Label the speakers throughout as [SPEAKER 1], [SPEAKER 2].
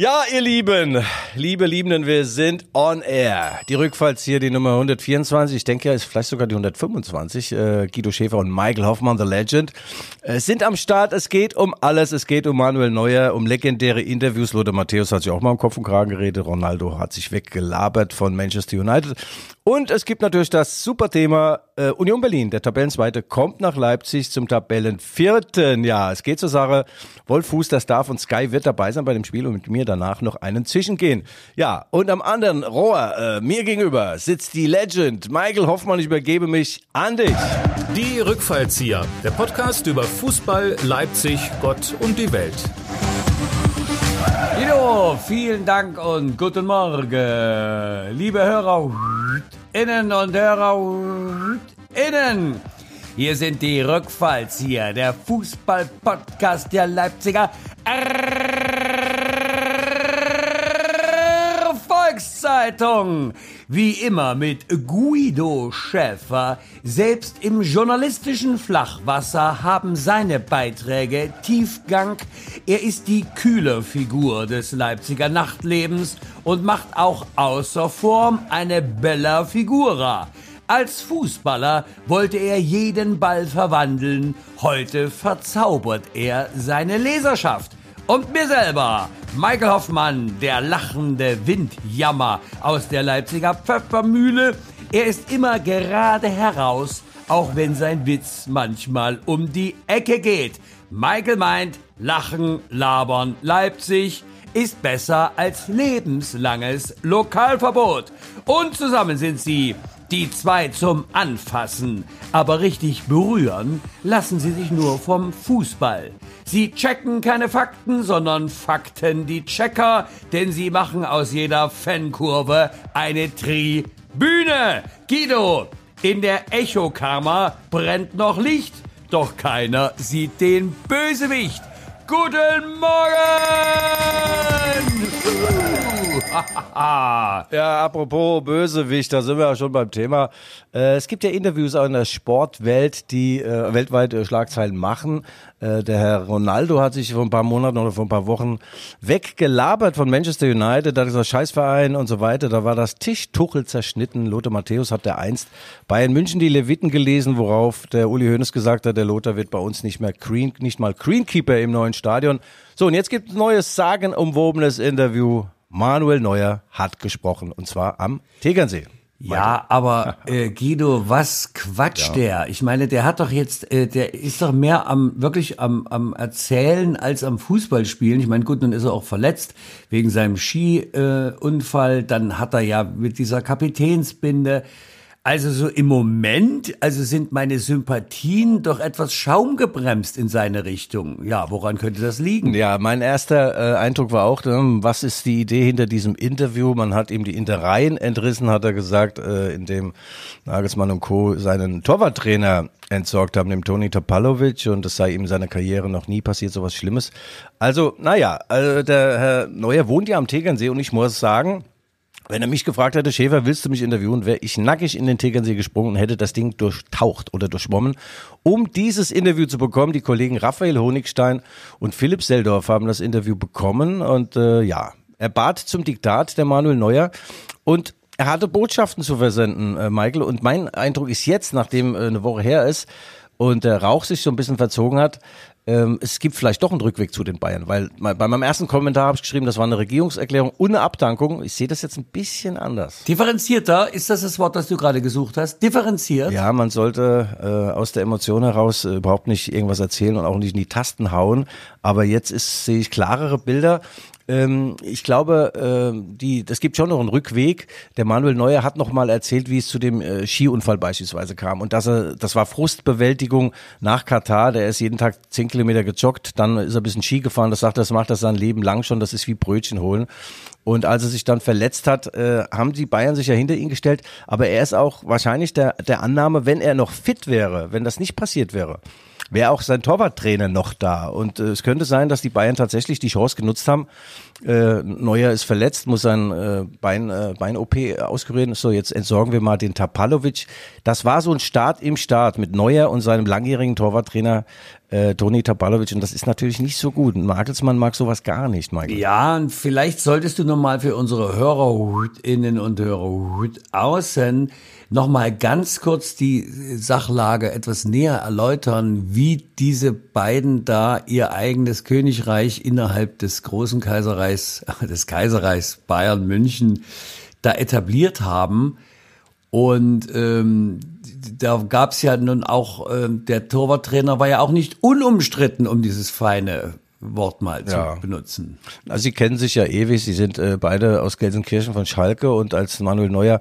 [SPEAKER 1] Ja, ihr Lieben, liebe Liebenden, wir sind on air. Die Rückfalls hier, die Nummer 124, ich denke, ja, ist vielleicht sogar die 125. Äh, Guido Schäfer und Michael Hoffmann, The Legend, äh, sind am Start. Es geht um alles. Es geht um Manuel Neuer, um legendäre Interviews. Lothar Matthäus hat sich auch mal im Kopf und Kragen geredet. Ronaldo hat sich weggelabert von Manchester United. Und es gibt natürlich das super Thema äh, Union Berlin. Der Tabellenzweite kommt nach Leipzig zum Tabellenvierten. Ja, es geht zur Sache. Wolf Fuß, der Star von Sky, wird dabei sein bei dem Spiel und mit mir danach noch einen Zischen gehen. Ja, und am anderen Rohr, äh, mir gegenüber, sitzt die Legend Michael Hoffmann. Ich übergebe mich an dich.
[SPEAKER 2] Die Rückfallzieher, der Podcast über Fußball, Leipzig, Gott und die Welt.
[SPEAKER 3] Guido, vielen Dank und guten Morgen, liebe Hörer innen und Hörer innen. Hier sind die Rückfallzieher, der Fußball-Podcast der Leipziger Volkszeitung. Wie immer mit Guido Schäfer. Selbst im journalistischen Flachwasser haben seine Beiträge Tiefgang. Er ist die kühle Figur des Leipziger Nachtlebens und macht auch außer Form eine Bella Figura. Als Fußballer wollte er jeden Ball verwandeln. Heute verzaubert er seine Leserschaft. Und mir selber, Michael Hoffmann, der lachende Windjammer aus der Leipziger Pfeffermühle. Er ist immer gerade heraus, auch wenn sein Witz manchmal um die Ecke geht. Michael meint, Lachen, Labern, Leipzig ist besser als lebenslanges Lokalverbot. Und zusammen sind sie die zwei zum Anfassen, aber richtig berühren lassen sie sich nur vom Fußball. Sie checken keine Fakten, sondern Fakten die Checker, denn sie machen aus jeder Fankurve eine Tribüne. Guido, in der Echokammer brennt noch Licht, doch keiner sieht den Bösewicht. Guten Morgen!
[SPEAKER 1] ja, apropos Bösewicht, da sind wir ja schon beim Thema. Äh, es gibt ja Interviews auch in der Sportwelt, die äh, weltweit äh, Schlagzeilen machen. Der Herr Ronaldo hat sich vor ein paar Monaten oder vor ein paar Wochen weggelabert von Manchester United, da dieser Scheißverein und so weiter. Da war das Tischtuchel zerschnitten. Lothar Matthäus hat der einst Bayern München die Leviten gelesen, worauf der Uli Hoeneß gesagt hat, der Lothar wird bei uns nicht mehr Green, nicht mal Greenkeeper im neuen Stadion. So, und jetzt gibt es neues sagenumwobenes Interview Manuel Neuer hat gesprochen und zwar am Tegernsee.
[SPEAKER 3] Ja, aber äh, Guido, was quatscht ja. der? Ich meine, der hat doch jetzt, äh, der ist doch mehr am wirklich am, am Erzählen als am Fußballspielen. Ich meine, gut, nun ist er auch verletzt wegen seinem Skiunfall. Äh, Dann hat er ja mit dieser Kapitänsbinde also so im Moment, also sind meine Sympathien doch etwas schaumgebremst in seine Richtung. Ja, woran könnte das liegen?
[SPEAKER 1] Ja, mein erster äh, Eindruck war auch, äh, was ist die Idee hinter diesem Interview? Man hat ihm die Intereien entrissen, hat er gesagt, äh, indem Nagelsmann und Co. seinen Torwarttrainer entsorgt haben, dem Toni Topalovic, und das sei ihm in seiner Karriere noch nie passiert, sowas Schlimmes. Also, naja, also der Herr Neuer wohnt ja am Tegernsee und ich muss sagen, wenn er mich gefragt hätte, Schäfer, willst du mich interviewen, wäre ich nackig in den Tegernsee gesprungen und hätte das Ding durchtaucht oder durchschwommen, um dieses Interview zu bekommen. Die Kollegen Raphael Honigstein und Philipp Seldorf haben das Interview bekommen und äh, ja, er bat zum Diktat der Manuel Neuer und er hatte Botschaften zu versenden, äh, Michael. Und mein Eindruck ist jetzt, nachdem äh, eine Woche her ist und der Rauch sich so ein bisschen verzogen hat, ähm, es gibt vielleicht doch einen Rückweg zu den Bayern, weil bei meinem ersten Kommentar habe ich geschrieben, das war eine Regierungserklärung ohne Abdankung. Ich sehe das jetzt ein bisschen anders.
[SPEAKER 3] Differenzierter, ist das das Wort, das du gerade gesucht hast? Differenziert?
[SPEAKER 1] Ja, man sollte äh, aus der Emotion heraus äh, überhaupt nicht irgendwas erzählen und auch nicht in die Tasten hauen. Aber jetzt ist, sehe ich klarere Bilder ähm, ich glaube, äh, die, das gibt schon noch einen Rückweg. Der Manuel Neuer hat noch mal erzählt, wie es zu dem äh, Skiunfall beispielsweise kam und dass er, das war Frustbewältigung nach Katar. Der ist jeden Tag zehn Kilometer gejoggt, dann ist er ein bisschen Ski gefahren. Das sagt, das macht er sein Leben lang schon. Das ist wie Brötchen holen. Und als er sich dann verletzt hat, äh, haben die Bayern sich ja hinter ihn gestellt. Aber er ist auch wahrscheinlich der, der Annahme, wenn er noch fit wäre, wenn das nicht passiert wäre, wäre auch sein Torwarttrainer noch da. Und äh, es könnte sein, dass die Bayern tatsächlich die Chance genutzt haben, Äh, Neuer ist verletzt, muss sein äh, Bein, äh, Bein-OP auskurieren. So, jetzt entsorgen wir mal den Tapalovic. Das war so ein Start im Start mit Neuer und seinem langjährigen Torwarttrainer äh, Toni Tapalovic. Und das ist natürlich nicht so gut. Magelsmann mag sowas gar nicht, Michael.
[SPEAKER 3] Ja, und vielleicht solltest du nochmal für unsere HörerInnen und Hörer außen nochmal ganz kurz die Sachlage etwas näher erläutern, wie diese beiden da ihr eigenes Königreich innerhalb des großen Kaiserreichs, des Kaiserreichs Bayern München da etabliert haben. Und ähm, da gab's ja nun auch, ähm, der Torwarttrainer war ja auch nicht unumstritten, um dieses feine Wort mal ja. zu benutzen.
[SPEAKER 1] Also sie kennen sich ja ewig, sie sind äh, beide aus Gelsenkirchen von Schalke und als Manuel Neuer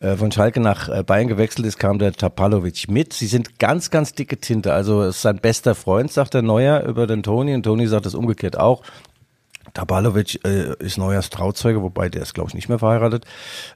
[SPEAKER 1] äh, von Schalke nach äh, Bayern gewechselt ist, kam der Tapalovic mit. Sie sind ganz, ganz dicke Tinte. Also ist sein bester Freund, sagt der Neuer über den Toni und Toni sagt das umgekehrt auch. Tabalovic äh, ist Neuers Trauzeuge, wobei der ist, glaube ich, nicht mehr verheiratet.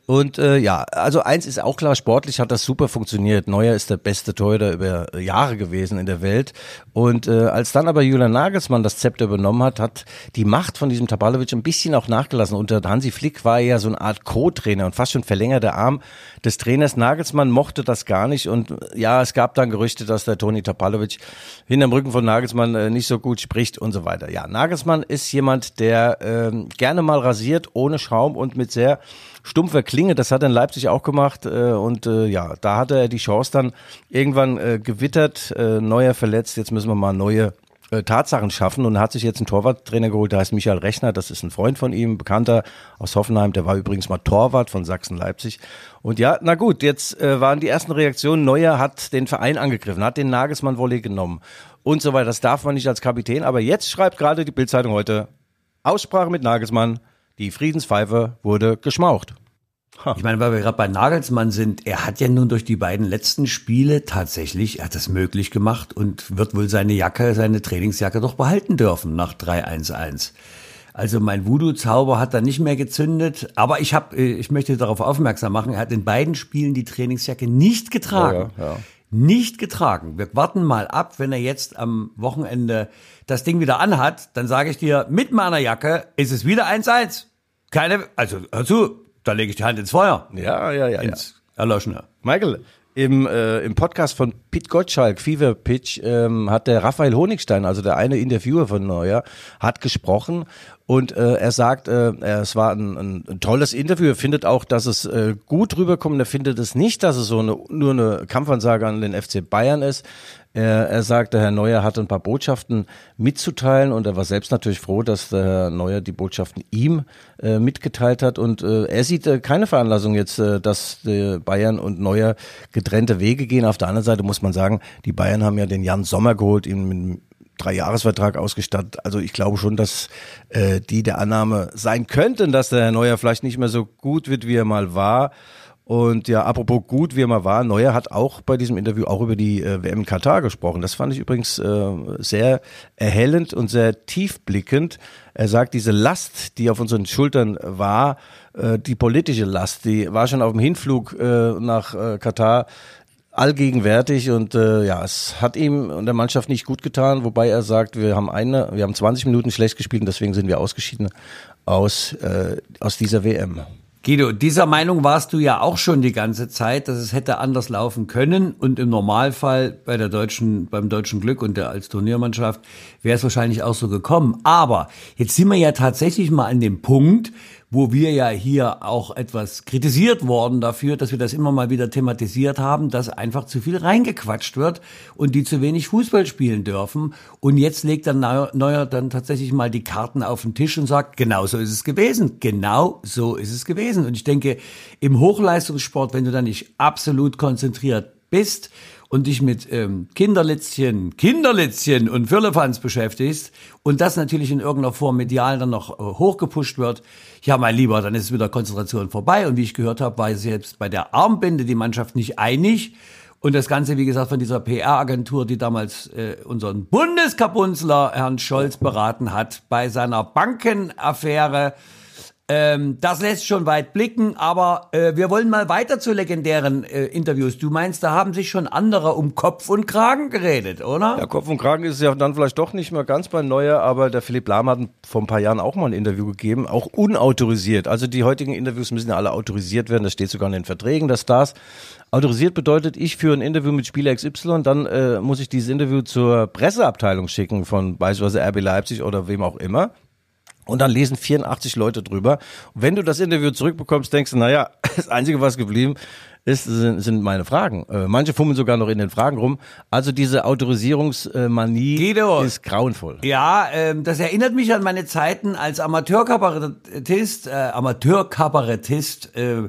[SPEAKER 1] Und äh, ja, also eins ist auch klar, sportlich hat das super funktioniert. Neuer ist der beste Torhüter über Jahre gewesen in der Welt. Und äh, als dann aber Julian Nagelsmann das Zepter übernommen hat, hat die Macht von diesem Tabalovic ein bisschen auch nachgelassen. Unter Hansi Flick war er ja so eine Art Co-Trainer und fast schon verlängerter Arm des Trainers. Nagelsmann mochte das gar nicht. Und ja, es gab dann Gerüchte, dass der Toni Tapalovic hinterm Rücken von Nagelsmann äh, nicht so gut spricht und so weiter. Ja, Nagelsmann ist jemand, der der ähm, gerne mal rasiert, ohne Schaum und mit sehr stumpfer Klinge. Das hat er in Leipzig auch gemacht. Äh, und äh, ja, da hatte er die Chance dann irgendwann äh, gewittert, äh, neuer verletzt. Jetzt müssen wir mal neue äh, Tatsachen schaffen und hat sich jetzt einen Torwarttrainer geholt, der heißt Michael Rechner, das ist ein Freund von ihm, Bekannter aus Hoffenheim, der war übrigens mal Torwart von Sachsen-Leipzig. Und ja, na gut, jetzt äh, waren die ersten Reaktionen, Neuer hat den Verein angegriffen, hat den Nagelsmann-Volley genommen und so weiter. Das darf man nicht als Kapitän, aber jetzt schreibt gerade die Bildzeitung heute, Aussprache mit Nagelsmann. Die Friedenspfeife wurde geschmaucht.
[SPEAKER 3] Ha. Ich meine, weil wir gerade bei Nagelsmann sind, er hat ja nun durch die beiden letzten Spiele tatsächlich, er hat das möglich gemacht und wird wohl seine Jacke, seine Trainingsjacke doch behalten dürfen nach 3-1-1. Also mein Voodoo-Zauber hat da nicht mehr gezündet, aber ich habe, äh, ich möchte darauf aufmerksam machen, er hat in beiden Spielen die Trainingsjacke nicht getragen. Ja, ja nicht getragen. Wir warten mal ab, wenn er jetzt am Wochenende das Ding wieder anhat, dann sage ich dir, mit meiner Jacke ist es wieder 1-1. Keine, also hör zu, da lege ich die Hand ins Feuer.
[SPEAKER 1] Ja, ja, ja.
[SPEAKER 3] Ins ja. Erloschene.
[SPEAKER 1] Michael, im, äh, im Podcast von Pete Gottschalk, Fever Pitch, ähm, hat der Raphael Honigstein, also der eine Interviewer von Neuer, hat gesprochen und äh, er sagt, äh, es war ein, ein, tolles Interview. Er findet auch, dass es äh, gut rüberkommt. Er findet es nicht, dass es so eine, nur eine Kampfansage an den FC Bayern ist. Er, er sagt, der Herr Neuer hatte ein paar Botschaften mitzuteilen und er war selbst natürlich froh, dass der Herr Neuer die Botschaften ihm äh, mitgeteilt hat. Und äh, er sieht äh, keine Veranlassung jetzt, äh, dass äh, Bayern und Neuer getrennte Wege gehen. Auf der anderen Seite muss man sagen, die Bayern haben ja den Jan Sommer geholt, ihn mit Dreijahresvertrag ausgestattet. Also ich glaube schon, dass äh, die der Annahme sein könnten, dass der Herr Neuer vielleicht nicht mehr so gut wird, wie er mal war. Und ja, apropos gut, wie er mal war, Neuer hat auch bei diesem Interview auch über die äh, WM Katar gesprochen. Das fand ich übrigens äh, sehr erhellend und sehr tiefblickend. Er sagt, diese Last, die auf unseren Schultern war, äh, die politische Last, die war schon auf dem Hinflug äh, nach äh, Katar allgegenwärtig und äh, ja, es hat ihm und der Mannschaft nicht gut getan, wobei er sagt, wir haben eine, wir haben 20 Minuten schlecht gespielt und deswegen sind wir ausgeschieden aus, äh, aus dieser WM.
[SPEAKER 3] Guido, dieser Meinung warst du ja auch schon die ganze Zeit, dass es hätte anders laufen können und im Normalfall bei der deutschen, beim deutschen Glück und der als Turniermannschaft wäre es wahrscheinlich auch so gekommen. Aber jetzt sind wir ja tatsächlich mal an dem Punkt, wo wir ja hier auch etwas kritisiert worden dafür, dass wir das immer mal wieder thematisiert haben, dass einfach zu viel reingequatscht wird und die zu wenig Fußball spielen dürfen. Und jetzt legt dann Neuer dann tatsächlich mal die Karten auf den Tisch und sagt, genau so ist es gewesen. Genau so ist es gewesen. Und ich denke, im Hochleistungssport, wenn du da nicht absolut konzentriert bist und dich mit ähm, Kinderlitzchen, Kinderlitzchen und Firlefanz beschäftigst und das natürlich in irgendeiner Form medial dann noch äh, hochgepusht wird, ja, mein Lieber, dann ist wieder Konzentration vorbei. Und wie ich gehört habe, war selbst bei der Armbinde die Mannschaft nicht einig. Und das Ganze, wie gesagt, von dieser PR-Agentur, die damals äh, unseren Bundeskapunzler Herrn Scholz beraten hat bei seiner Bankenaffäre, Ähm, das lässt schon weit blicken, aber äh, wir wollen mal weiter zu legendären äh, Interviews. Du meinst, da haben sich schon andere um Kopf und Kragen geredet, oder?
[SPEAKER 1] Ja, Kopf und Kragen ist ja dann vielleicht doch nicht mehr ganz bei Neuer, aber der Philipp Lahm hat vor ein paar Jahren auch mal ein Interview gegeben, auch unautorisiert. Also die heutigen Interviews müssen ja alle autorisiert werden, das steht sogar in den Verträgen der Stars. Autorisiert bedeutet, ich führe ein Interview mit Spieler XY, dann äh, muss ich dieses Interview zur Presseabteilung schicken von beispielsweise RB Leipzig oder wem auch immer. Und dann lesen 84 Leute drüber. Und wenn du das Interview zurückbekommst, denkst du, naja, das Einzige, was geblieben ist, sind, sind meine Fragen. Äh, manche fummeln sogar noch in den Fragen rum. Also diese Autorisierungsmanie
[SPEAKER 3] Guido.
[SPEAKER 1] ist grauenvoll.
[SPEAKER 3] Ja, ähm, das erinnert mich an meine Zeiten als Amateurkabarettist, äh, Amateurkabarettist äh,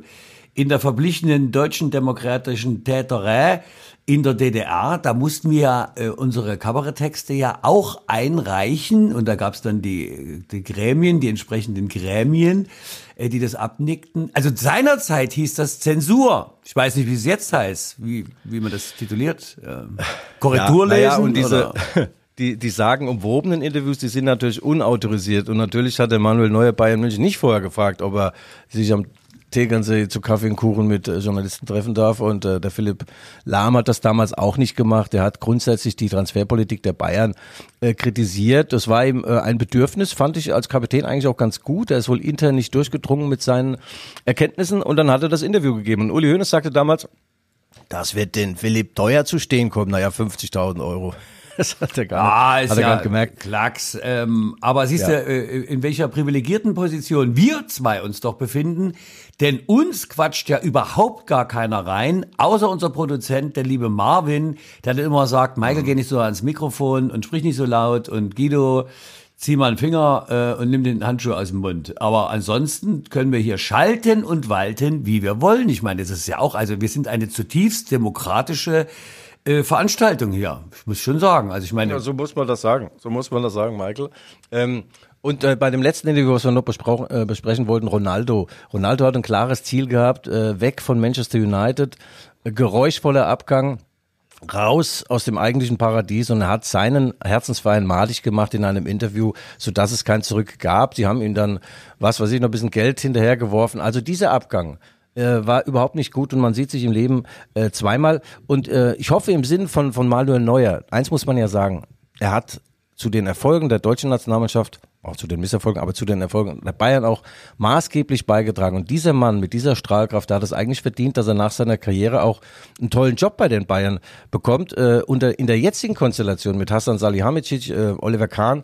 [SPEAKER 3] in der verblichenen deutschen demokratischen Täterei in der DDR. Da mussten wir äh, unsere Kabaretttexte ja auch einreichen und da gab's dann die, die Gremien, die entsprechenden Gremien, äh, die das abnickten. Also seinerzeit hieß das Zensur. Ich weiß nicht, wie es jetzt heißt, wie, wie man das tituliert. Ähm, Korrektur
[SPEAKER 1] Ja,
[SPEAKER 3] lesen
[SPEAKER 1] und diese,
[SPEAKER 3] oder?
[SPEAKER 1] die, die sagen umwobenen Interviews, die sind natürlich unautorisiert. Und natürlich hat der Manuel Neuer Bayern München nicht vorher gefragt, ob er sich am Tegernsee zu Kaffee und Kuchen mit äh, Journalisten treffen darf. Und äh, der Philipp Lahm hat das damals auch nicht gemacht. Er hat grundsätzlich die Transferpolitik der Bayern äh, kritisiert. Das war ihm äh, ein Bedürfnis, fand ich als Kapitän eigentlich auch ganz gut. Er ist wohl intern nicht durchgedrungen mit seinen Erkenntnissen. Und dann hat er das Interview gegeben. Und Uli Hoeneß sagte damals, das wird den Philipp teuer zu stehen kommen. Naja, 50.000 Euro. Das hat er gar nicht,
[SPEAKER 3] Ah, ist
[SPEAKER 1] hat er
[SPEAKER 3] ja
[SPEAKER 1] gar nicht gemerkt.
[SPEAKER 3] Klacks. Ähm, aber siehst
[SPEAKER 1] Ja.
[SPEAKER 3] du, äh, in welcher privilegierten Position wir zwei uns doch befinden? Denn uns quatscht ja überhaupt gar keiner rein, außer unser Produzent, der liebe Marvin, der dann immer sagt, Michael,
[SPEAKER 1] Mhm.
[SPEAKER 3] geh nicht so ans Mikrofon und sprich nicht so laut und Guido, zieh mal einen Finger äh, und nimm den Handschuh aus dem Mund. Aber ansonsten können wir hier schalten und walten, wie wir wollen. Ich meine, das ist ja auch, also wir sind eine zutiefst demokratische äh, Veranstaltung hier. Ich muss schon sagen. Also ich meine,
[SPEAKER 1] Ja, so muss man das sagen. So muss man das sagen, Michael. Ähm, und äh, bei dem letzten Interview, was wir noch äh, besprechen wollten, Ronaldo. Ronaldo hat ein klares Ziel gehabt, äh, weg von Manchester United, geräuschvoller Abgang, raus aus dem eigentlichen Paradies und er hat seinen Herzensverein madig gemacht in einem Interview, so dass es kein Zurück gab. Die haben ihm dann, was weiß ich, noch ein bisschen Geld hinterhergeworfen. Also dieser Abgang äh, war überhaupt nicht gut und man sieht sich im Leben äh, zweimal. Und äh, ich hoffe im Sinn von, von Manuel Neuer, eins muss man ja sagen, er hat zu den Erfolgen der deutschen Nationalmannschaft, auch zu den Misserfolgen, aber zu den Erfolgen der Bayern auch maßgeblich beigetragen. Und dieser Mann mit dieser Strahlkraft, der hat es eigentlich verdient, dass er nach seiner Karriere auch einen tollen Job bei den Bayern bekommt. Äh, unter, in der jetzigen Konstellation mit Hassan Salihamidzic, äh, Oliver Kahn,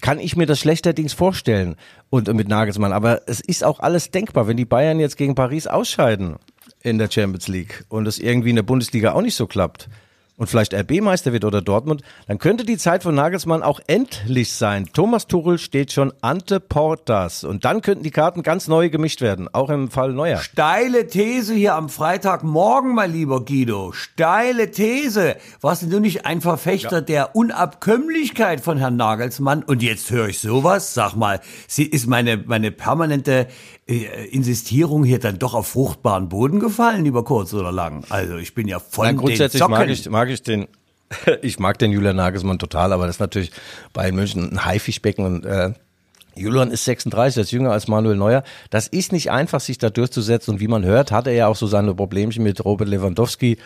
[SPEAKER 1] kann ich mir das schlechterdings vorstellen und äh, mit Nagelsmann. Aber es ist auch alles denkbar, wenn die Bayern jetzt gegen Paris ausscheiden in der Champions League und es irgendwie in der Bundesliga auch nicht so klappt und vielleicht RB-Meister wird oder Dortmund, dann könnte die Zeit von Nagelsmann auch endlich sein. Thomas Tuchel steht schon ante portas und dann könnten die Karten ganz neu gemischt werden, auch im Fall Neuer.
[SPEAKER 3] Steile These hier am Freitagmorgen, mein lieber Guido. Steile These. Warst denn du nicht ein Verfechter der Unabkömmlichkeit von Herrn Nagelsmann? Und jetzt höre ich sowas. Sag mal, sie ist meine, meine permanente äh, Insistierung hier dann doch auf fruchtbaren Boden gefallen, über kurz oder lang. Also ich bin ja von
[SPEAKER 1] Nein, grundsätzlich
[SPEAKER 3] den Socken.
[SPEAKER 1] mag ich, mag ich den, ich mag den Julian Nagelsmann total, aber das ist natürlich bei München ein Haifischbecken und äh, Julian ist 36, er ist jünger als Manuel Neuer. Das ist nicht einfach, sich da durchzusetzen. Und wie man hört, hat er ja auch so seine Problemchen mit Robert Lewandowski.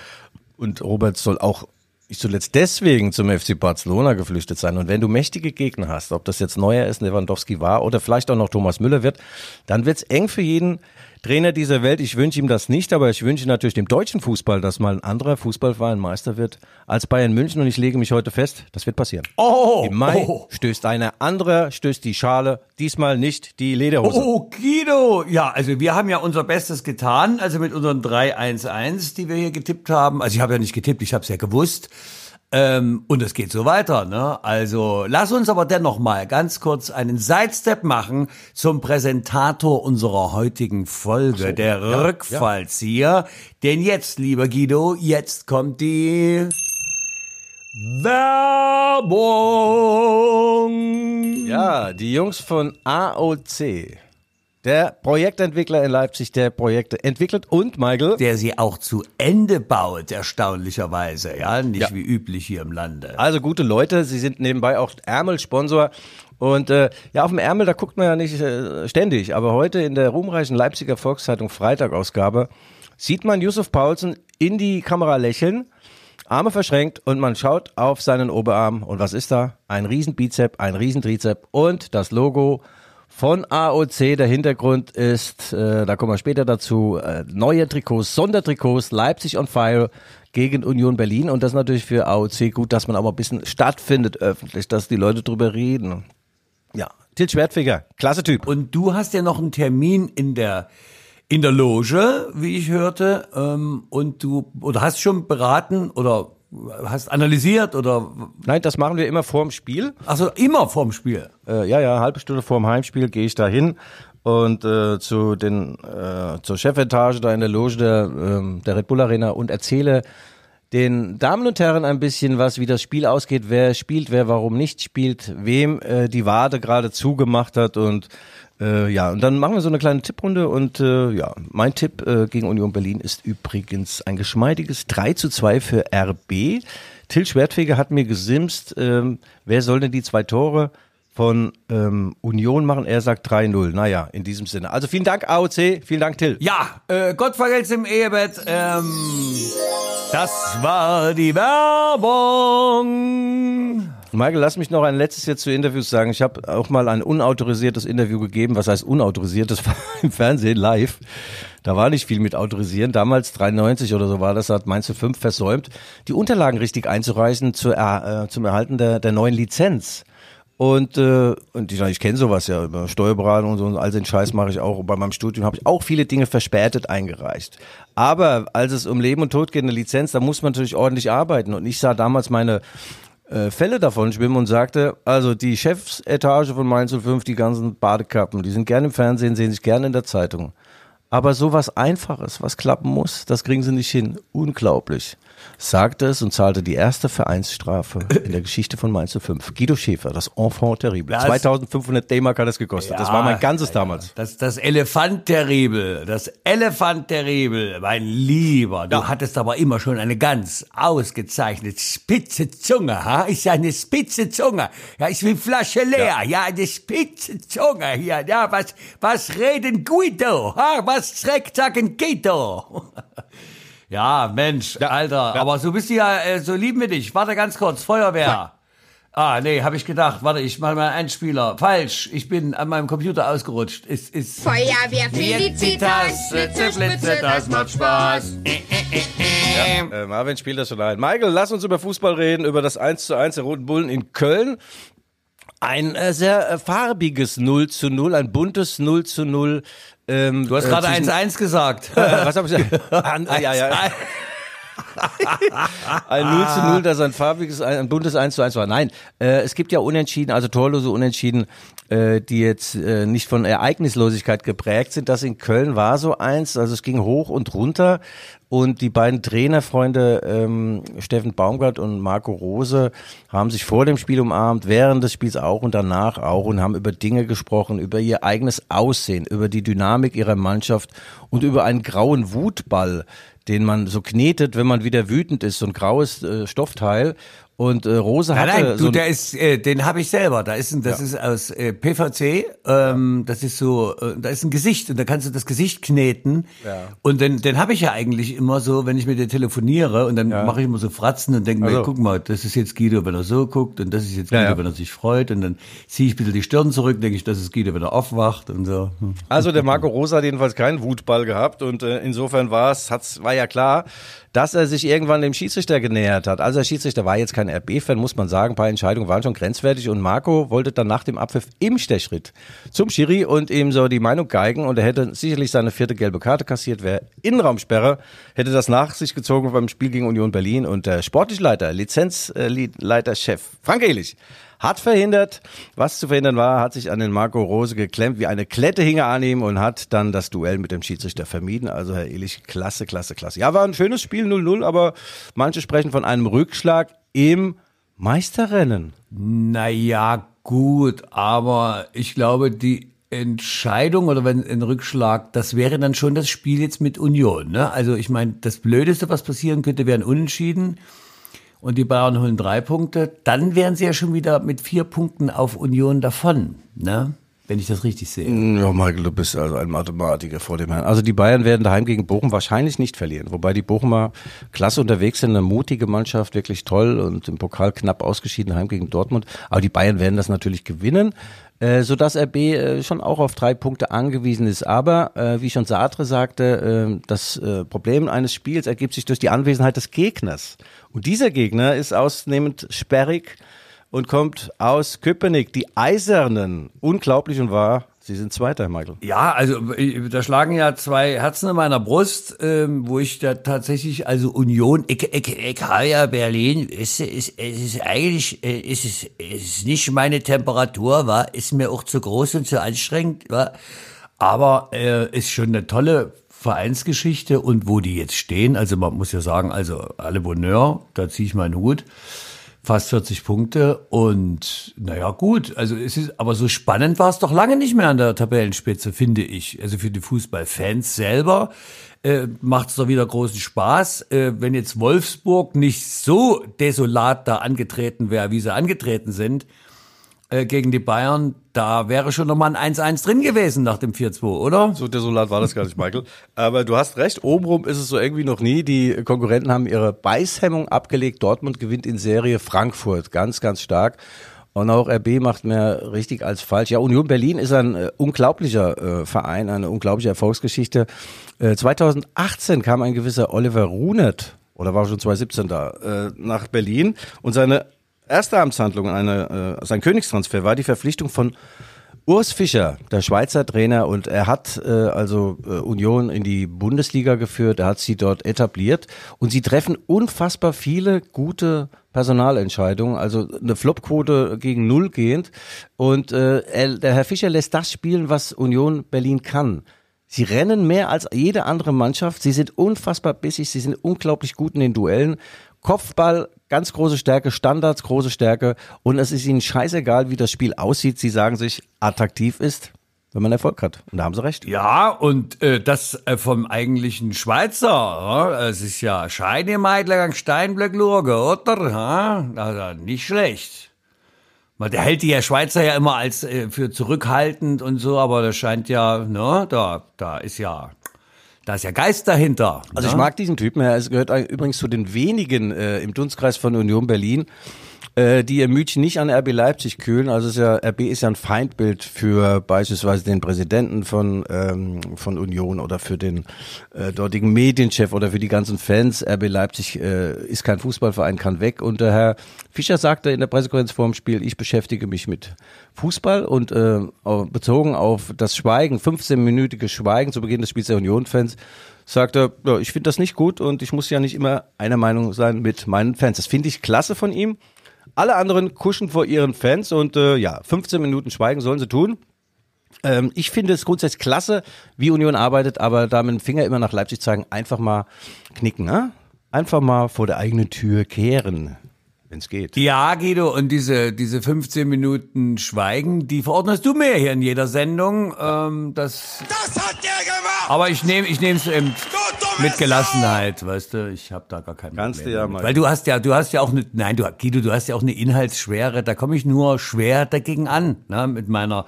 [SPEAKER 1] Und Robert soll auch nicht zuletzt deswegen zum FC Barcelona geflüchtet sein. Und wenn du mächtige Gegner hast, ob das jetzt Neuer ist, Lewandowski war oder vielleicht auch noch Thomas Müller wird, dann wird's eng für jeden Trainer dieser Welt. Ich wünsche ihm das nicht, aber ich wünsche natürlich dem deutschen Fußball, dass mal ein anderer Fußballverein Meister wird als Bayern München. Und ich lege mich heute fest, das wird passieren.
[SPEAKER 3] Oh,
[SPEAKER 1] Im Mai
[SPEAKER 3] oh.
[SPEAKER 1] stößt einer anderer, stößt die Schale, diesmal nicht die Lederhose.
[SPEAKER 3] Oh, Guido! Ja, also wir haben ja unser Bestes getan, also mit unseren 3-1-1, die wir hier getippt haben. Also ich habe ja nicht getippt, ich habe es ja gewusst. Ähm, und es geht so weiter, ne? Also lass uns aber dennoch mal ganz kurz einen Sidestep machen zum Präsentator unserer heutigen Folge, der Rückfallzieher. Denn jetzt, lieber Guido, jetzt kommt die Werbung.
[SPEAKER 1] Ja, die Jungs von AOC, der Projektentwickler in Leipzig, der Projekte entwickelt und Michael.
[SPEAKER 3] Der sie auch zu Ende baut, erstaunlicherweise, ja, nicht
[SPEAKER 1] Ja.
[SPEAKER 3] wie üblich hier im Lande.
[SPEAKER 1] Also gute Leute, sie sind nebenbei auch Ärmelsponsor. Und äh, ja, auf dem Ärmel, da guckt man ja nicht äh, ständig. Aber heute in der ruhmreichen Leipziger Volkszeitung Freitagausgabe sieht man Yusuf Paulsen in die Kamera lächeln, Arme verschränkt und man schaut auf seinen Oberarm. Und was ist da? Ein riesen Bizep, ein riesen Trizep und das Logo von AOC. Der Hintergrund ist, äh, da kommen wir später dazu, äh, neue Trikots, Sondertrikots, Leipzig on Fire gegen Union Berlin. Und das ist natürlich für AOC gut, dass man auch mal ein bisschen stattfindet öffentlich, dass die Leute drüber reden. Ja, Til Schwertfeger, klasse Typ.
[SPEAKER 3] Und du hast ja noch einen Termin in der in der Loge, wie ich hörte, ähm, und du oder hast schon beraten oder hast analysiert oder
[SPEAKER 1] Nein, das machen wir immer vorm Spiel.
[SPEAKER 3] also immer vorm Spiel.
[SPEAKER 1] Äh, ja, ja, halbe Stunde vorm Heimspiel gehe ich da hin und äh, zu den äh, zur Chefetage da in der Loge der, ähm, der Red Bull Arena und erzähle den Damen und Herren ein bisschen was, wie das Spiel ausgeht, wer spielt, wer warum nicht spielt, wem äh, die Wade gerade zugemacht hat und äh, ja, und dann machen wir so eine kleine Tipprunde und äh, ja, mein Tipp äh, gegen Union Berlin ist übrigens ein geschmeidiges 3 zu 2 für RB. Till Schwertfeger hat mir gesimst, ähm, wer soll denn die zwei Tore von ähm, Union machen? Er sagt 3-0. Naja, in diesem Sinne. Also vielen Dank AOC, vielen Dank Till.
[SPEAKER 3] Ja, äh, Gott vergelt's im Ehebett. Ähm, das war die Werbung.
[SPEAKER 1] Michael, lass mich noch ein letztes jetzt zu Interviews sagen. Ich habe auch mal ein unautorisiertes Interview gegeben. Was heißt unautorisiert? Das war im Fernsehen live. Da war nicht viel mit autorisieren. Damals 93 oder so war das, hat Mainz 5 versäumt, die Unterlagen richtig einzureichen zur, äh, zum Erhalten der, der neuen Lizenz. Und, äh, und ich, ich kenne sowas ja über Steuerberatung und so und all den Scheiß mache ich auch. Und bei meinem Studium habe ich auch viele Dinge verspätet eingereicht. Aber als es um Leben und Tod geht, eine Lizenz, da muss man natürlich ordentlich arbeiten. Und ich sah damals meine äh, Fälle davon schwimmen und sagte, also die Chefsetage von Mainz 05, die ganzen Badekappen, die sind gerne im Fernsehen, sehen sich gerne in der Zeitung. Aber sowas Einfaches, was klappen muss, das kriegen sie nicht hin. Unglaublich. Sagte es und zahlte die erste Vereinsstrafe in der Geschichte von Mainz 05. Guido Schäfer, das Enfant terrible.
[SPEAKER 3] Das-
[SPEAKER 1] 2500 D-Mark hat es gekostet. das war mein ganzes damals.
[SPEAKER 3] Das, das Elefant terrible, das Elefant terrible, mein Lieber. Du hattest aber immer schon eine ganz ausgezeichnete spitze Zunge, ha? Ist ja eine spitze Zunge. Ja, ist wie Flasche leer. Ja, eine spitze Zunge hier. Ja, was, was reden Guido? Ha? Was trägt sagen Guido? Ja, Mensch, Alter, aber so bist du ja, äh, so lieben wir dich. Warte ganz kurz, Feuerwehr. Ah, nee, habe ich gedacht. Warte, ich mache mal einen Spieler. Falsch, ich bin an meinem Computer ausgerutscht. Ist, ist.
[SPEAKER 4] Feuerwehr Felicitas, Blitze, Blitze, das macht Spaß.
[SPEAKER 1] Äh, Marvin spielt das schon ein. Michael, lass uns über Fußball reden, über das 1 zu 1 der Roten Bullen in Köln. Ein äh, sehr äh, farbiges 0 zu 0, ein buntes 0 zu 0. Ähm,
[SPEAKER 3] Du hast gerade 1-1 gesagt.
[SPEAKER 1] Was habe ich gesagt? Ah, ja, ja. Ein 0 zu 0, das ein farbiges, ein buntes 1 zu 1 war. Nein, äh, es gibt ja Unentschieden, also torlose Unentschieden, äh, die jetzt äh, nicht von Ereignislosigkeit geprägt sind. Das in Köln war so eins, also es ging hoch und runter. Und die beiden Trainerfreunde ähm, Steffen Baumgart und Marco Rose haben sich vor dem Spiel umarmt, während des Spiels auch und danach auch und haben über Dinge gesprochen, über ihr eigenes Aussehen, über die Dynamik ihrer Mannschaft und über einen grauen Wutball, den man so knetet, wenn man wieder wütend ist, so ein graues äh, Stoffteil. Und äh, Rose
[SPEAKER 3] Nein,
[SPEAKER 1] hatte
[SPEAKER 3] nein,
[SPEAKER 1] so
[SPEAKER 3] du,
[SPEAKER 1] ein-
[SPEAKER 3] der ist, äh, den habe ich selber. Da ist ein, das ist aus äh, PVC. Ähm, das ist so, äh, da ist ein Gesicht und da kannst du das Gesicht kneten.
[SPEAKER 1] Ja.
[SPEAKER 3] Und den, den habe ich ja eigentlich immer so, wenn ich mit dir telefoniere und dann mache ich immer so Fratzen und denke
[SPEAKER 1] Also.
[SPEAKER 3] mir, guck mal, das ist jetzt Guido, wenn er so guckt und das ist jetzt
[SPEAKER 1] Ja,
[SPEAKER 3] Guido,
[SPEAKER 1] ja.
[SPEAKER 3] wenn er sich freut und dann ziehe ich ein bisschen die Stirn zurück, denke ich, das ist Guido, wenn er aufwacht und so. Hm.
[SPEAKER 1] Also der Marco Rosa hat jedenfalls keinen Wutball gehabt und äh, insofern war es, war ja klar, dass er sich irgendwann dem Schiedsrichter genähert hat. Also der Schiedsrichter war jetzt kein RB-Fan, muss man sagen. Ein paar Entscheidungen waren schon grenzwertig und Marco wollte dann nach dem Abpfiff im Stechschritt zum Schiri und ihm so die Meinung geigen und er hätte sicherlich seine vierte gelbe Karte kassiert, wäre Innenraumsperre, hätte das nach sich gezogen beim Spiel gegen Union Berlin und der sportliche Leiter, Lizenzleiter-Chef Frank Ehlich hat verhindert, was zu verhindern war, hat sich an den Marco Rose geklemmt, wie eine Klette hing er an ihm und hat dann das Duell mit dem Schiedsrichter vermieden. Also Herr Ehlich, klasse, klasse, klasse. Ja, war ein schönes Spiel 0-0, aber manche sprechen von einem Rückschlag im Meisterrennen.
[SPEAKER 3] Naja, gut, aber ich glaube, die Entscheidung oder wenn ein Rückschlag, das wäre dann schon das Spiel jetzt mit Union. Ne? Also ich meine, das Blödeste, was passieren könnte, wären Unentschieden und die Bayern holen drei Punkte. Dann wären sie ja schon wieder mit vier Punkten auf Union davon. Ne? wenn ich das richtig sehe.
[SPEAKER 1] Ja, Michael, du bist also ein Mathematiker vor dem Herrn. Also die Bayern werden daheim gegen Bochum wahrscheinlich nicht verlieren, wobei die Bochumer klasse unterwegs sind, eine mutige Mannschaft, wirklich toll und im Pokal knapp ausgeschieden heim gegen Dortmund. Aber die Bayern werden das natürlich gewinnen. Äh, so dass RB äh, schon auch auf drei Punkte angewiesen ist. Aber äh, wie schon Sartre sagte, äh, das äh, Problem eines Spiels ergibt sich durch die Anwesenheit des Gegners. Und dieser Gegner ist ausnehmend sperrig und kommt aus Köpenick. Die Eisernen, unglaublich und wahr, Sie sind Zweiter, Michael.
[SPEAKER 3] Ja, also da schlagen ja zwei Herzen in meiner Brust, ähm, wo ich da tatsächlich, also Union, ich, ich, ich habe ja Berlin, ist, ist, es ist eigentlich, äh, ist es ist nicht meine Temperatur, war, ist mir auch zu groß und zu anstrengend, war, aber äh, ist schon eine tolle Vereinsgeschichte und wo die jetzt stehen, also man muss ja sagen, also alle Bonheur, da ziehe ich meinen Hut fast 40 Punkte und naja gut, also es ist, aber so spannend war es doch lange nicht mehr an der Tabellenspitze, finde ich. Also für die Fußballfans selber äh, macht es doch wieder großen Spaß, äh, wenn jetzt Wolfsburg nicht so desolat da angetreten wäre, wie sie angetreten sind gegen die Bayern, da wäre schon nochmal ein 1-1 drin gewesen nach dem 4-2, oder?
[SPEAKER 1] So desolat war das gar nicht, Michael. Aber du hast recht, obenrum ist es so irgendwie noch nie. Die Konkurrenten haben ihre Beißhemmung abgelegt. Dortmund gewinnt in Serie Frankfurt ganz, ganz stark. Und auch RB macht mehr richtig als falsch. Ja, Union Berlin ist ein äh, unglaublicher äh, Verein, eine unglaubliche Erfolgsgeschichte. Äh, 2018 kam ein gewisser Oliver Runert, oder war schon 2017 da, äh, nach Berlin und seine erste Amtshandlung, eine, äh, sein Königstransfer war die Verpflichtung von Urs Fischer, der Schweizer Trainer, und er hat äh, also äh, Union in die Bundesliga geführt, er hat sie dort etabliert und sie treffen unfassbar viele gute Personalentscheidungen, also eine Flopquote gegen null gehend. Und äh, er, der Herr Fischer lässt das spielen, was Union Berlin kann. Sie rennen mehr als jede andere Mannschaft. Sie sind unfassbar bissig. Sie sind unglaublich gut in den Duellen. Kopfball, ganz große Stärke, Standards, große Stärke. Und es ist ihnen scheißegal, wie das Spiel aussieht. Sie sagen sich, attraktiv ist, wenn man Erfolg hat. Und da haben sie recht.
[SPEAKER 3] Ja, und äh, das äh, vom eigentlichen Schweizer. Ja? Es ist ja Scheinemeidler Steinblöck Lurge, oder? Ja? Also nicht schlecht. Der hält die ja Schweizer ja immer als äh, für zurückhaltend und so, aber das scheint ja, ne, da, da ist ja da ist ja Geist dahinter.
[SPEAKER 1] Also ne? ich mag diesen Typen. Er gehört übrigens zu den wenigen äh, im Dunstkreis von Union Berlin, äh, die ihr Mütchen nicht an RB Leipzig kühlen. Also ist ja, RB ist ja ein Feindbild für beispielsweise den Präsidenten von, ähm, von Union oder für den äh, dortigen Medienchef oder für die ganzen Fans. RB Leipzig äh, ist kein Fußballverein, kann weg. Und der Herr Fischer sagte in der Pressekonferenz vor dem Spiel, ich beschäftige mich mit Fußball und äh, bezogen auf das Schweigen, 15-minütige Schweigen zu Beginn des Spiels der Union-Fans, sagt er, ja, ich finde das nicht gut und ich muss ja nicht immer einer Meinung sein mit meinen Fans. Das finde ich klasse von ihm. Alle anderen kuschen vor ihren Fans und äh, ja, 15 Minuten Schweigen sollen sie tun. Ähm, ich finde es grundsätzlich klasse, wie Union arbeitet, aber da mit dem Finger immer nach Leipzig zeigen, einfach mal knicken, ne? Einfach mal vor der eigenen Tür kehren wenn es geht.
[SPEAKER 3] Ja, Guido, und diese, diese 15 Minuten Schweigen, die verordnest du mir hier in jeder Sendung. Ähm, das,
[SPEAKER 4] das hat der gemacht!
[SPEAKER 3] Aber ich nehme ich nehme es eben mit Gelassenheit, weißt du, ich habe da gar keinen
[SPEAKER 1] Kannst Problem. Du ja mal.
[SPEAKER 3] Weil du hast ja, du hast ja auch eine, nein, du, Guido, du hast ja auch eine Inhaltsschwere, da komme ich nur schwer dagegen an, ne, mit meiner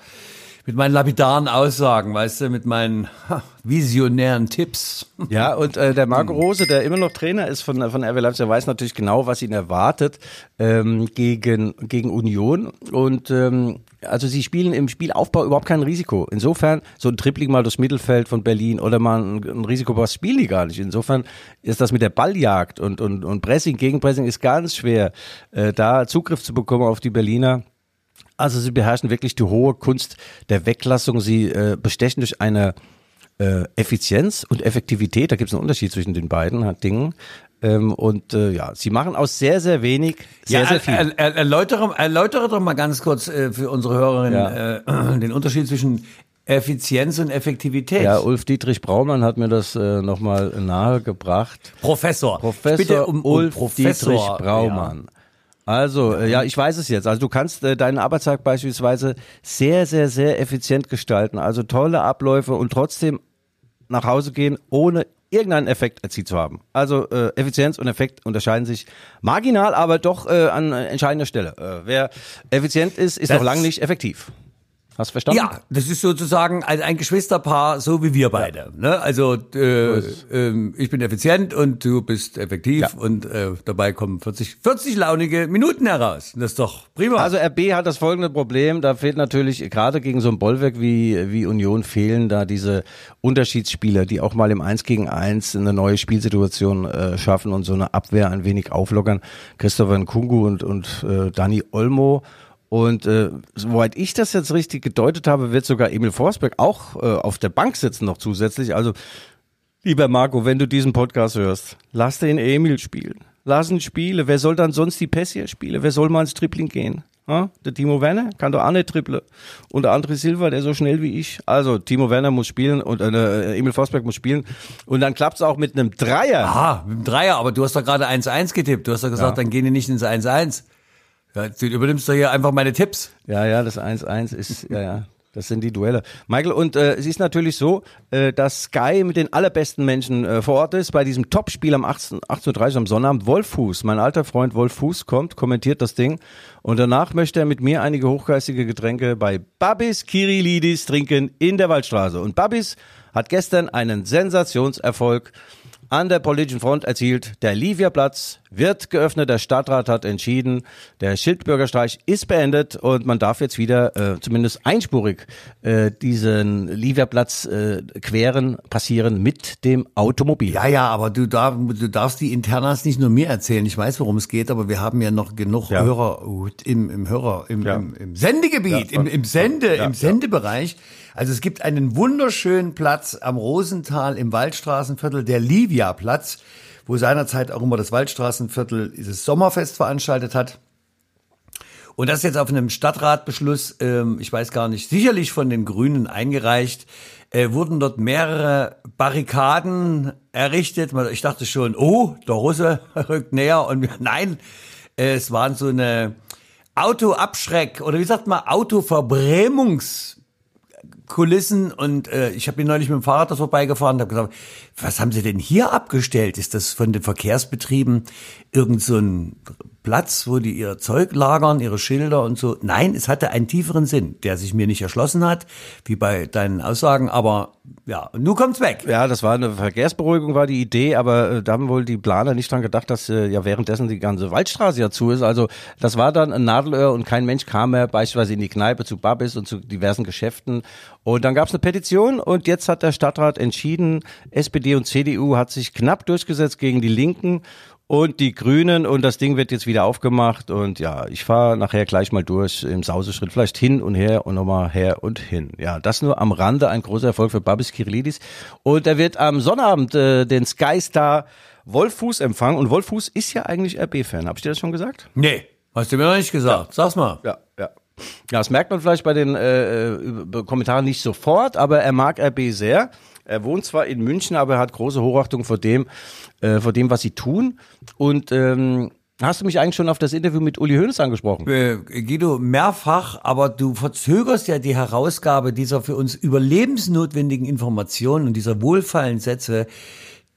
[SPEAKER 3] mit meinen lapidaren Aussagen, weißt du, mit meinen ha, visionären Tipps.
[SPEAKER 1] Ja, und äh, der Marco Rose, der immer noch Trainer ist von, von RB Leipzig, der weiß natürlich genau, was ihn erwartet ähm, gegen, gegen Union. Und ähm, also sie spielen im Spielaufbau überhaupt kein Risiko. Insofern, so ein Tripling mal durchs Mittelfeld von Berlin oder mal ein, ein Risiko, was spielen die gar nicht. Insofern ist das mit der Balljagd und, und, und Pressing, Gegenpressing ist ganz schwer, äh, da Zugriff zu bekommen auf die Berliner. Also sie beherrschen wirklich die hohe Kunst der Weglassung. Sie äh, bestechen durch eine äh, Effizienz und Effektivität. Da gibt es einen Unterschied zwischen den beiden Dingen. Ähm, und äh, ja, sie machen aus sehr, sehr wenig sehr, ja, sehr viel. Er,
[SPEAKER 3] er, erläutere, erläutere doch mal ganz kurz äh, für unsere Hörerinnen ja. äh, den Unterschied zwischen Effizienz und Effektivität.
[SPEAKER 1] Ja, Ulf Dietrich Braumann hat mir das äh, nochmal nahegebracht.
[SPEAKER 3] Professor.
[SPEAKER 1] Professor um, um Ulf Professor, Dietrich Braumann. Ja. Also, äh, ja, ich weiß es jetzt. Also du kannst äh, deinen Arbeitstag beispielsweise sehr, sehr, sehr effizient gestalten. Also tolle Abläufe und trotzdem nach Hause gehen, ohne irgendeinen Effekt erzielt zu haben. Also äh, Effizienz und Effekt unterscheiden sich marginal, aber doch äh, an entscheidender Stelle. Äh, wer effizient ist, ist
[SPEAKER 3] Das-
[SPEAKER 1] noch lange nicht effektiv. Hast du verstanden?
[SPEAKER 3] Ja, das ist sozusagen ein, ein Geschwisterpaar, so wie wir beide. Ne? Also äh, ähm, ich bin effizient und du bist effektiv
[SPEAKER 1] Ja.
[SPEAKER 3] und äh, dabei kommen 40, 40 launige Minuten heraus. Das ist doch prima.
[SPEAKER 1] Also RB hat das folgende Problem, da fehlt natürlich gerade gegen so ein Bollwerk wie, wie Union fehlen da diese Unterschiedsspieler, die auch mal im 1 gegen 1 eine neue Spielsituation äh, schaffen und so eine Abwehr ein wenig auflockern. Christopher Nkungu und, und äh, Dani Olmo. Und äh, soweit ich das jetzt richtig gedeutet habe, wird sogar Emil Forsberg auch äh, auf der Bank sitzen noch zusätzlich. Also Lieber Marco, wenn du diesen Podcast hörst, lass den Emil spielen. Lass ihn spielen. Wer soll dann sonst die Pässe spielen? Wer soll mal ins Tripling gehen? Ha? Der Timo Werner kann doch auch nicht trippeln. Und der André Silva, der so schnell wie ich. Also, Timo Werner muss spielen und äh, Emil Forsberg muss spielen. Und dann klappt's auch mit einem Dreier.
[SPEAKER 3] Ah, mit dem Dreier, aber du hast doch gerade 1-1 getippt. Du hast doch gesagt, dann gehen die nicht ins 1-1. Ja, du übernimmst doch hier einfach meine Tipps.
[SPEAKER 1] Ja, ja, das 1-1 ist, ja, ja. Das sind die Duelle. Michael, und äh, es ist natürlich so, äh, dass Sky mit den allerbesten Menschen äh, vor Ort ist. Bei diesem Topspiel am 18 18.30 Uhr am Sonnabend. Wolf Fuß, mein alter Freund Wolf Fuß kommt, kommentiert das Ding. Und danach möchte er mit mir einige hochgeistige Getränke bei Babis Kirilidis trinken in der Waldstraße. Und Babis hat gestern einen Sensationserfolg an der politischen Front erzielt. Der Livia-Platz wird geöffnet. Der Stadtrat hat entschieden, der Schildbürgerstreich ist beendet und man darf jetzt wieder äh, zumindest einspurig äh, diesen Livia-Platz äh, queren, passieren mit dem Automobil.
[SPEAKER 3] Ja, ja, aber du, darf, du darfst die Internas nicht nur mir erzählen. Ich weiß, worum es geht, aber wir haben ja noch genug
[SPEAKER 1] Ja.
[SPEAKER 3] Hörer uh, im, im Hörer, im,
[SPEAKER 1] Ja.
[SPEAKER 3] im, im Sendegebiet,
[SPEAKER 1] Ja,
[SPEAKER 3] im, im Sende, im. Sendebereich. Also es gibt einen wunderschönen Platz am Rosental im Waldstraßenviertel, der Livia-Platz, wo seinerzeit auch immer das Waldstraßenviertel dieses Sommerfest veranstaltet hat. Und das ist jetzt auf einem Stadtratbeschluss, ähm, ich weiß gar nicht, sicherlich von den Grünen eingereicht, äh, wurden dort mehrere Barrikaden errichtet. Ich dachte schon, oh, der Russe rückt näher. Und nein, äh, es waren so eine Autoabschreck oder wie sagt man, Autoverbrämungs Kulissen und äh, ich habe mir neulich mit dem Fahrrad da vorbeigefahren und habe gesagt, was haben Sie denn hier abgestellt? Ist das von den Verkehrsbetrieben irgend so ein Platz, wo die ihr Zeug lagern, ihre Schilder und so? Nein, es hatte einen tieferen Sinn, der sich mir nicht erschlossen hat, wie bei deinen Aussagen, aber ja, nun kommt's weg.
[SPEAKER 1] Ja, das war eine Verkehrsberuhigung, war die Idee, aber äh, da haben wohl die Planer nicht dran gedacht, dass äh, ja währenddessen die ganze Waldstraße ja zu ist. Also das war dann ein Nadelöhr und kein Mensch kam mehr beispielsweise in die Kneipe zu Babis und zu diversen Geschäften. Und dann gab es eine Petition und jetzt hat der Stadtrat entschieden, SPD und CDU hat sich knapp durchgesetzt gegen die Linken und die Grünen und das Ding wird jetzt wieder aufgemacht und ja, ich fahre nachher gleich mal durch im Sauseschritt, vielleicht hin und her und nochmal her und hin. Ja, das nur am Rande, ein großer Erfolg für Babis Kirilidis und er wird am Sonnabend äh, den Sky Star Wolfuß empfangen und Wolfuß ist ja eigentlich RB-Fan, hab ich dir das schon gesagt?
[SPEAKER 3] Nee, hast du mir noch nicht gesagt. Sag's mal.
[SPEAKER 1] Ja, ja. Ja, das merkt man vielleicht bei den äh, äh, Kommentaren nicht sofort, aber er mag RB sehr. Er wohnt zwar in München, aber er hat große Hochachtung vor dem, äh, vor dem, was sie tun. Und ähm, hast du mich eigentlich schon auf das Interview mit Uli Hoeneß angesprochen?
[SPEAKER 3] Äh, Guido, mehrfach, aber du verzögerst ja die Herausgabe dieser für uns überlebensnotwendigen Informationen und dieser wohlfeilen Sätze,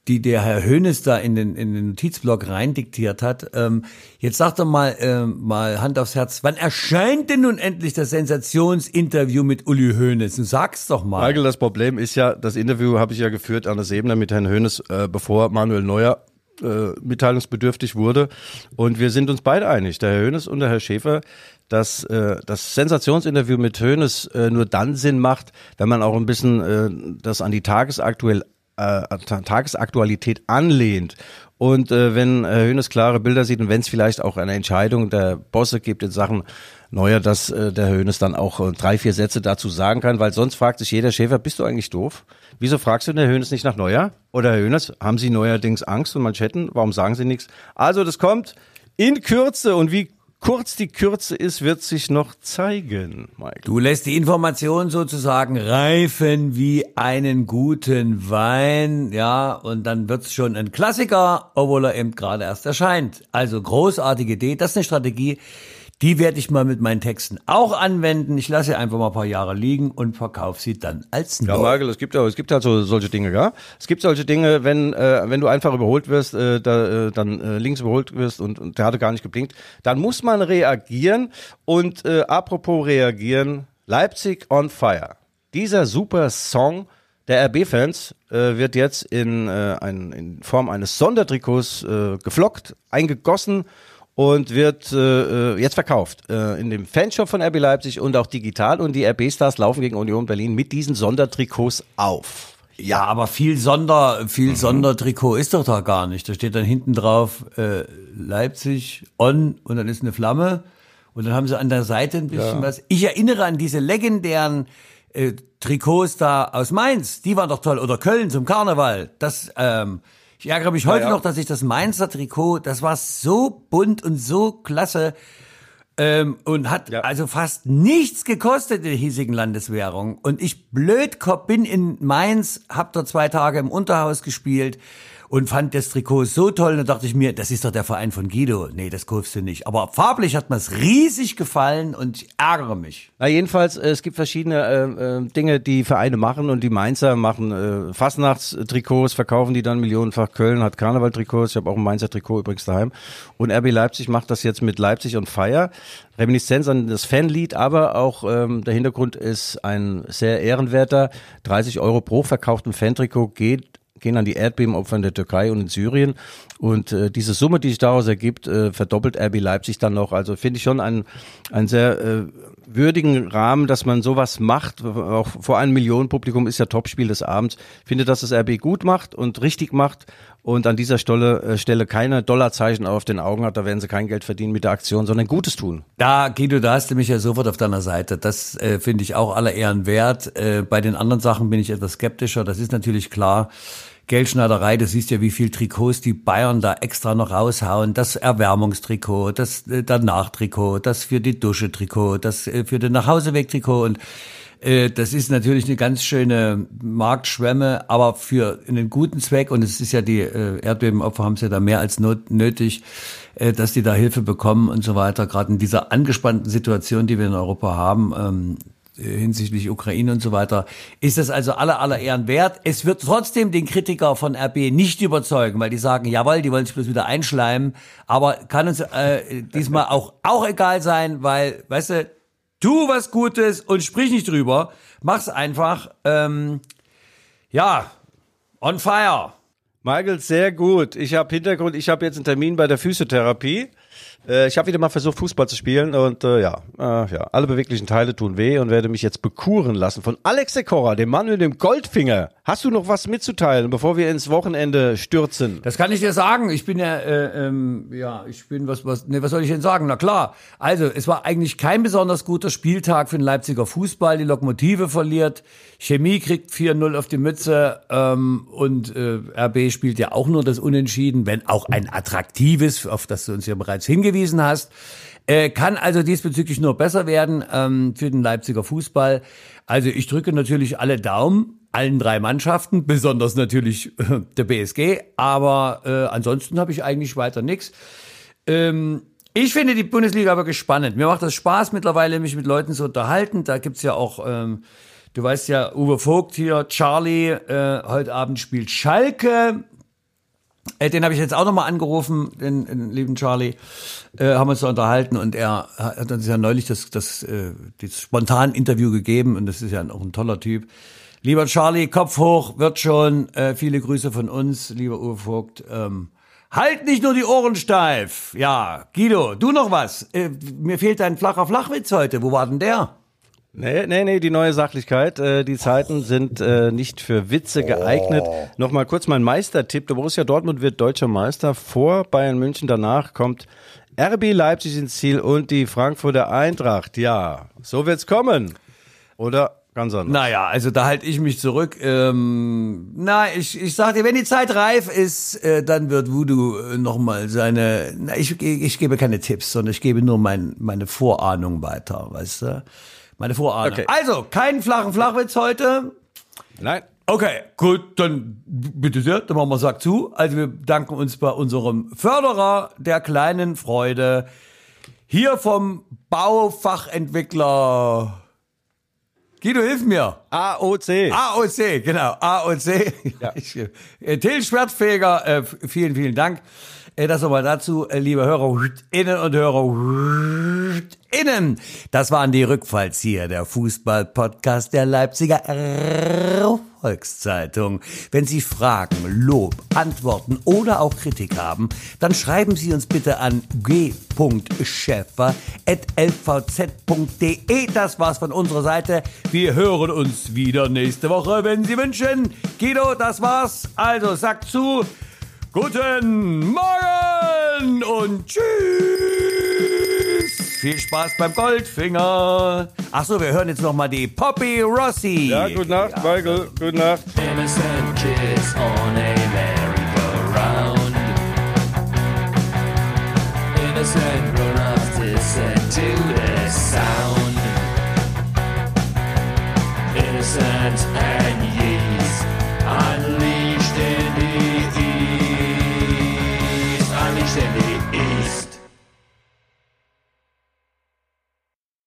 [SPEAKER 3] die der Herr Hönes da in den, in den Notizblock reindiktiert hat. Ähm, jetzt sag doch mal, ähm, mal Hand aufs Herz, wann erscheint denn nun endlich das Sensationsinterview mit Uli? Du sag's doch mal.
[SPEAKER 1] Michael, das Problem ist ja, das Interview habe ich ja geführt an der Ebene mit Herrn Hoeneß, äh, bevor Manuel Neuer äh, mitteilungsbedürftig wurde. Und wir sind uns beide einig, der Herr Hoeneß und der Herr Schäfer, dass äh, das Sensationsinterview mit Hoeneß äh, nur dann Sinn macht, wenn man auch ein bisschen äh, das an die tagesaktuell äh, Ta- Tagesaktualität anlehnt. Und äh, wenn Herr Hönes klare Bilder sieht und wenn es vielleicht auch eine Entscheidung der Bosse gibt in Sachen Neuer, dass äh, der Hönes dann auch äh, drei, vier Sätze dazu sagen kann, weil sonst fragt sich jeder Schäfer, bist du eigentlich doof? Wieso fragst du den Hönes nicht nach Neuer? Oder Herr Hönes, haben Sie neuerdings Angst und Manschetten? Warum sagen Sie nichts? Also das kommt in Kürze und wie kurz die Kürze ist, wird sich noch zeigen, Mike.
[SPEAKER 3] Du lässt die Information sozusagen reifen wie einen guten Wein, ja, und dann wird's schon ein Klassiker, obwohl er eben gerade erst erscheint. Also großartige Idee, das ist eine Strategie, die werde ich mal mit meinen Texten auch anwenden. Ich lasse sie einfach mal ein paar Jahre liegen und verkaufe sie dann als
[SPEAKER 1] neu. Ja, Michael, es gibt, es gibt halt so, solche Dinge, ja. Es gibt solche Dinge, wenn, äh, wenn du einfach überholt wirst, äh, da, äh, dann äh, links überholt wirst und, und der hatte gar nicht geblinkt, dann muss man reagieren. Und äh, apropos reagieren, Leipzig on Fire. Dieser super Song der RB-Fans äh, wird jetzt in, äh, ein, in Form eines Sondertrikots äh, geflockt, eingegossen und wird äh, äh, jetzt verkauft äh, in dem Fanshop von RB Leipzig und auch digital und die RB-Stars laufen gegen Union Berlin mit diesen Sondertrikots auf.
[SPEAKER 3] Ja, aber viel Sonder, viel mhm. Sondertrikot ist doch da gar nicht. Da steht dann hinten drauf äh, Leipzig on und dann ist eine Flamme und dann haben sie an der Seite ein bisschen ja. was. Ich erinnere an diese legendären äh, Trikots da aus Mainz, die waren doch toll oder Köln zum Karneval. Das ähm, ich ärgere mich heute ja, ja. noch, dass ich das Mainzer Trikot, das war so bunt und so klasse ähm, und hat ja. also fast nichts gekostet in der hiesigen Landeswährung. Und ich Blödkopf bin in Mainz, hab dort zwei Tage im Unterhaus gespielt und fand das Trikot so toll. Da dachte ich mir, das ist doch der Verein von Guido. Nee, das kaufst du nicht. Aber farblich hat mir es riesig gefallen und ich ärgere mich.
[SPEAKER 1] Na jedenfalls, äh, es gibt verschiedene äh, äh, Dinge, die Vereine machen und die Mainzer machen äh, Fastnachtstrikots, verkaufen die dann millionenfach. Köln hat Karnevaltrikots. Ich habe auch ein Mainzer Trikot übrigens daheim. Und RB Leipzig macht das jetzt mit Leipzig und Feier. Reminiszenz an das Fanlied, aber auch ähm, der Hintergrund ist ein sehr ehrenwerter. 30 Euro pro verkauften Fantrikot geht gehen an die Erdbebenopfer in der Türkei und in Syrien. Und äh, diese Summe, die sich daraus ergibt, äh, verdoppelt RB Leipzig dann noch. Also finde ich schon einen, einen sehr äh, würdigen Rahmen, dass man sowas macht. Auch vor einem Millionenpublikum ist ja Topspiel des Abends. Finde, dass es RB gut macht und richtig macht und an dieser Stelle, äh, Stelle keine Dollarzeichen auf den Augen hat. Da werden sie kein Geld verdienen mit der Aktion, sondern Gutes tun.
[SPEAKER 3] Da, Guido, da hast du mich ja sofort auf deiner Seite. Das äh, finde ich auch aller Ehren wert. Äh, bei den anderen Sachen bin ich etwas skeptischer. Das ist natürlich klar. Geldschneiderei, du siehst ja, wie viel Trikots die Bayern da extra noch raushauen. Das Erwärmungstrikot, das äh, Danach-Trikot, das für die Dusche-Trikot, das äh, für den Nachhauseweg-Trikot und äh, das ist natürlich eine ganz schöne Marktschwemme, aber für einen guten Zweck und es ist ja die äh, Erdbebenopfer haben es ja da mehr als not nötig, äh, dass die da Hilfe bekommen und so weiter. Gerade in dieser angespannten Situation, die wir in Europa haben, ähm, äh, hinsichtlich Ukraine und so weiter, ist das also aller aller Ehren wert. Es wird trotzdem den Kritiker von RB nicht überzeugen, weil die sagen, jawohl, die wollen sich bloß wieder einschleimen, aber kann uns äh, diesmal auch auch egal sein, weil, weißt du, tu was Gutes und sprich nicht drüber, mach's einfach, ähm, ja, on fire.
[SPEAKER 1] Michael, sehr gut. Ich habe Hintergrund, ich habe jetzt einen Termin bei der Physiotherapie. Äh, ich habe wieder mal versucht, Fußball zu spielen und äh, ja, äh, ja, alle beweglichen Teile tun weh und werde mich jetzt bekuren lassen von Alex Sekora, dem Mann mit dem Goldfinger. Hast du noch was mitzuteilen, bevor wir ins Wochenende stürzen?
[SPEAKER 3] Das kann ich dir sagen. Ich bin ja, äh, ähm, ja, ich bin was, was, ne, was soll ich denn sagen? Na klar. Also, es war eigentlich kein besonders guter Spieltag für den Leipziger Fußball. Die Lokomotive verliert, Chemie kriegt 4-0 auf die Mütze ähm, und äh, RB spielt ja auch nur das Unentschieden, wenn auch ein attraktives, auf das du uns ja bereits hingewiesen hast. Äh, kann also diesbezüglich nur besser werden ähm, für den Leipziger Fußball. Also ich drücke natürlich alle Daumen allen drei Mannschaften, besonders natürlich äh, der BSG, aber äh, ansonsten habe ich eigentlich weiter nichts. Ähm, ich finde die Bundesliga wirklich spannend. Mir macht das Spaß mittlerweile, mich mit Leuten zu unterhalten. Da gibt's ja auch, ähm, du weißt ja, Uwe Vogt hier, Charlie, äh, heute Abend spielt Schalke. Äh, den habe ich jetzt auch nochmal angerufen, den, den lieben Charlie, äh, haben uns da unterhalten und er hat uns ja neulich das, das, äh, das spontan Interview gegeben und das ist ja auch ein toller Typ. Lieber Charlie, Kopf hoch, wird schon. Äh, viele Grüße von uns, lieber Uwe Vogt. Ähm, halt nicht nur die Ohren steif. Ja, Guido, du noch was? Äh, mir fehlt dein flacher Flachwitz heute. Wo war denn der?
[SPEAKER 1] Nee, nee, nee, die neue Sachlichkeit. Äh, die Zeiten sind äh, nicht für Witze geeignet. Oh. Nochmal kurz mein Meistertipp. Der Borussia Dortmund wird deutscher Meister. Vor Bayern München. Danach kommt RB Leipzig ins Ziel und die Frankfurter Eintracht. Ja, so wird's kommen. Oder ganz anders.
[SPEAKER 3] Naja, also da halte ich mich zurück. Ähm, na, ich, ich sag dir, wenn die Zeit reif ist, äh, dann wird Voodoo äh, nochmal seine. Na, ich, ich gebe keine Tipps, sondern ich gebe nur mein, meine Vorahnung weiter, weißt du? Meine Vorahnung.
[SPEAKER 1] Okay.
[SPEAKER 3] Also, keinen flachen Flachwitz heute.
[SPEAKER 1] Nein.
[SPEAKER 3] Okay, gut, dann bitte sehr, dann machen wir Sack zu. Also wir bedanken uns bei unserem Förderer der kleinen Freude, hier vom Baufachentwickler. Guido, hilf mir.
[SPEAKER 1] AOC.
[SPEAKER 3] AOC, genau, AOC.
[SPEAKER 1] Ja.
[SPEAKER 3] Ich, äh, Till Schwertfeger, äh, vielen, vielen Dank. Äh, das nochmal dazu, äh, liebe Hörerinnen und Hörerinnen. Das waren die Rückfallzieher, der Fußball-Podcast der Leipziger Volkszeitung. Wenn Sie Fragen, Lob, Antworten oder auch Kritik haben, dann schreiben Sie uns bitte an g.schäfer.lvz.de. Das war's von unserer Seite. Wir hören uns wieder nächste Woche, wenn Sie wünschen. Guido, das war's. Also sagt zu. Guten Morgen und tschüss. Viel Spaß beim Goldfinger. Ach so, wir hören jetzt noch mal die Poppy Rossi.
[SPEAKER 1] Ja, gute Nacht, Michael. Gute Nacht.
[SPEAKER 5] Innocent kids on a merry-go-round. Innocent grown-ups listen to the sound. Innocent